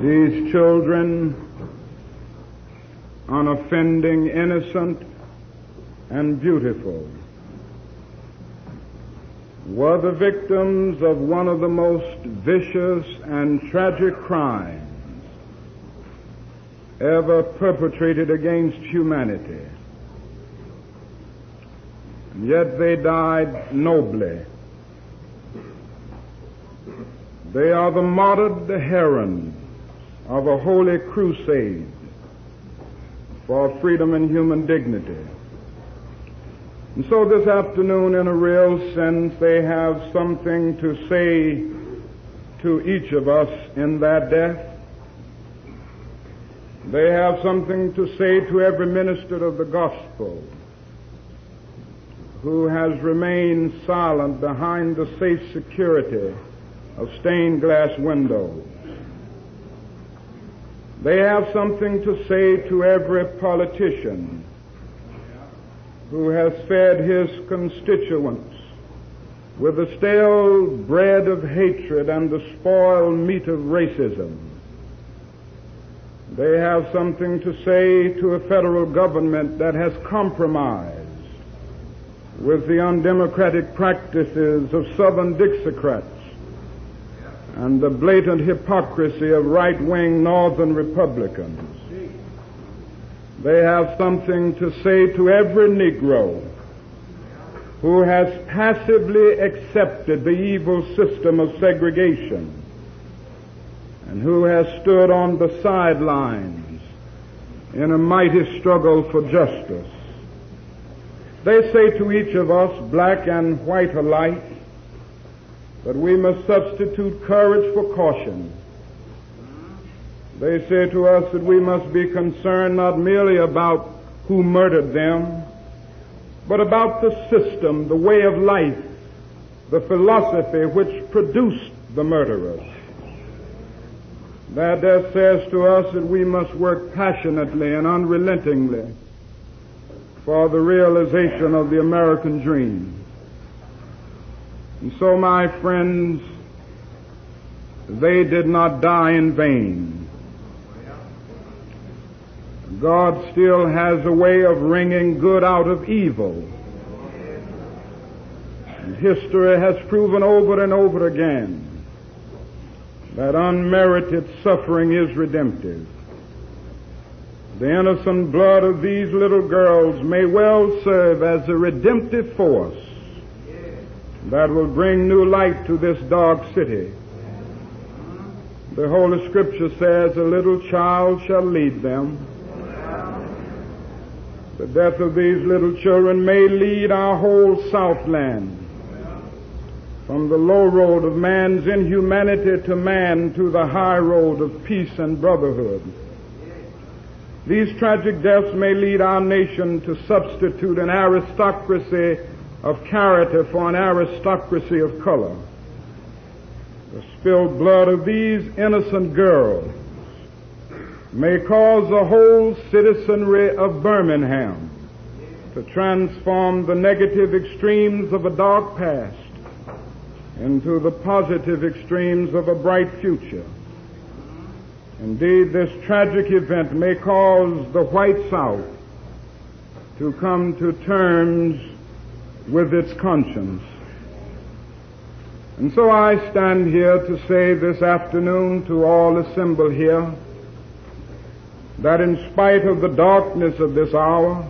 These children, unoffending, innocent, and beautiful, were the victims of one of the most vicious and tragic crimes ever perpetrated against humanity. And yet they died nobly. They are the martyred herons of a holy crusade for freedom and human dignity. And so this afternoon, in a real sense, they have something to say to each of us in that death. They have something to say to every minister of the gospel who has remained silent behind the safe security of stained glass windows. They have something to say to every politician who has fed his constituents with the stale bread of hatred and the spoiled meat of racism. They have something to say to a federal government that has compromised with the undemocratic practices of Southern Dixiecrats and the blatant hypocrisy of right-wing Northern Republicans. They have something to say to every Negro who has passively accepted the evil system of segregation and who has stood on the sidelines in a mighty struggle for justice. They say to each of us, black and white alike, that we must substitute courage for caution they say to us that we must be concerned not merely about who murdered them, but about the system, the way of life, the philosophy which produced the murderers. That death says to us that we must work passionately and unrelentingly for the realization of the American dream. And so, my friends, they did not die in vain. God still has a way of wringing good out of evil. And history has proven over and over again that unmerited suffering is redemptive. The innocent blood of these little girls may well serve as a redemptive force that will bring new light to this dark city. The Holy Scripture says, a little child shall lead them the death of these little children may lead our whole Southland from the low road of man's inhumanity to man to the high road of peace and brotherhood. These tragic deaths may lead our nation to substitute an aristocracy of character for an aristocracy of color. The spilled blood of these innocent girls may cause the whole citizenry of Birmingham to transform the negative extremes of a dark past into the positive extremes of a bright future. Indeed, this tragic event may cause the white South to come to terms with its conscience. And so I stand here to say this afternoon to all assembled here that in spite of the darkness of this hour,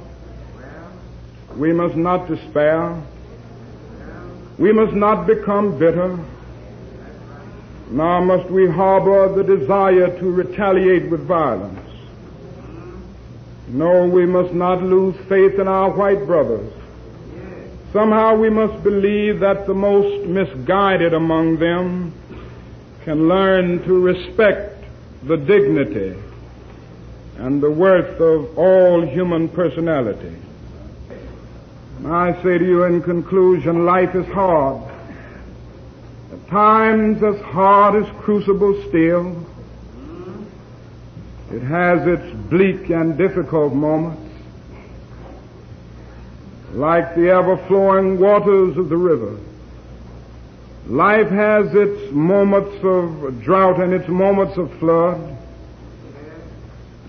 we must not despair. We must not become bitter. Nor must we harbor the desire to retaliate with violence. No, we must not lose faith in our white brothers. Somehow we must believe that the most misguided among them can learn to respect the dignity and the worth of all human personality. I say to you in conclusion, life is hard. At times as hard as crucible steel. It has its bleak and difficult moments. Like the ever flowing waters of the river. Life has its moments of drought and its moments of flood.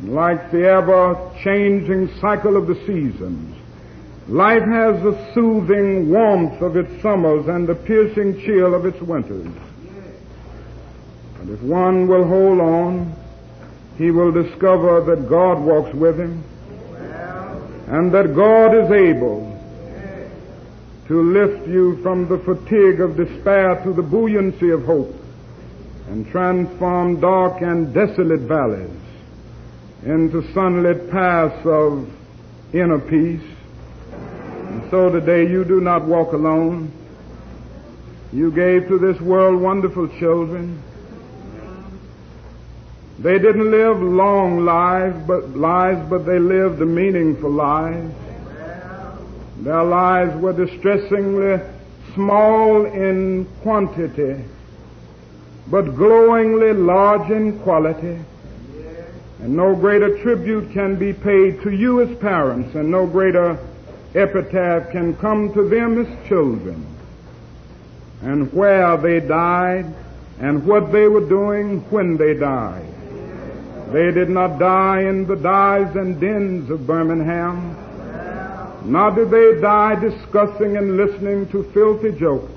Like the ever changing cycle of the seasons. Life has the soothing warmth of its summers and the piercing chill of its winters. And if one will hold on, he will discover that God walks with him and that God is able to lift you from the fatigue of despair to the buoyancy of hope and transform dark and desolate valleys into sunlit paths of inner peace. And so today you do not walk alone. You gave to this world wonderful children. They didn't live long lives, but lives, but they lived a meaningful lives. Their lives were distressingly small in quantity, but glowingly large in quality. And no greater tribute can be paid to you as parents, and no greater epitaph can come to them as children. And where they died, and what they were doing when they died. They did not die in the dives and dens of Birmingham. Nor did they die discussing and listening to filthy jokes.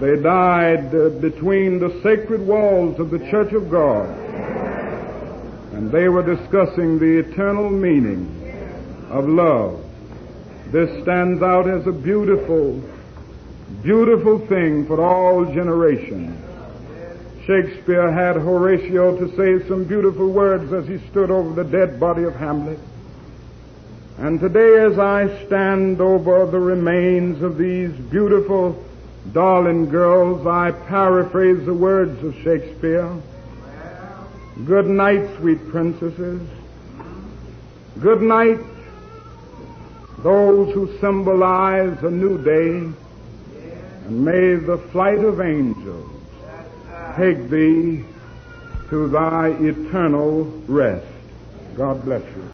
They died uh, between the sacred walls of the Church of God. And they were discussing the eternal meaning of love. This stands out as a beautiful, beautiful thing for all generations. Shakespeare had Horatio to say some beautiful words as he stood over the dead body of Hamlet. And today, as I stand over the remains of these beautiful, darling girls, I paraphrase the words of Shakespeare. Good night, sweet princesses. Good night, those who symbolize a new day. And may the flight of angels take thee to thy eternal rest. God bless you.